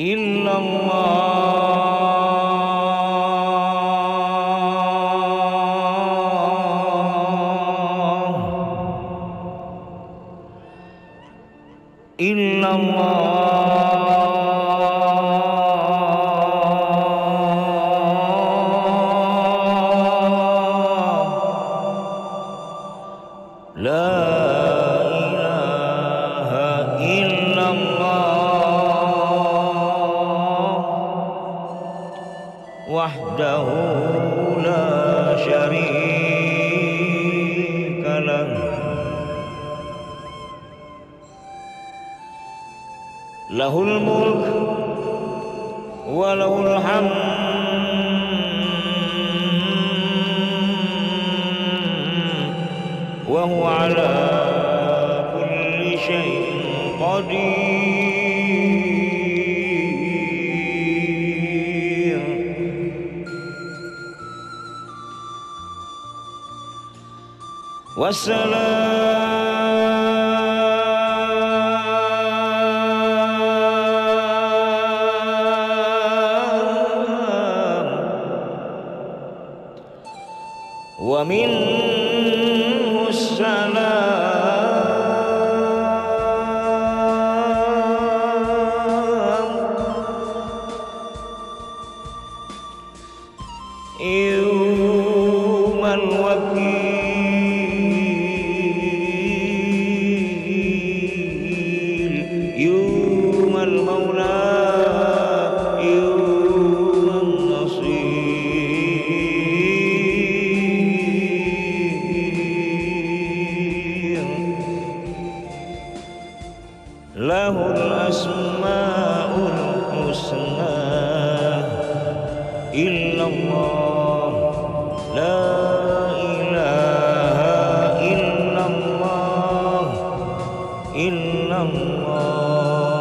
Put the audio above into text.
إلا الله. إلا الله. لا وحده لا شريك له. له الملك وله الحمد وهو على كل شيء قدير. والسلام ومنه السلام يوم الوكيل له الأسماء الحسنى. إلا الله. لا إله إلا الله. إلا الله.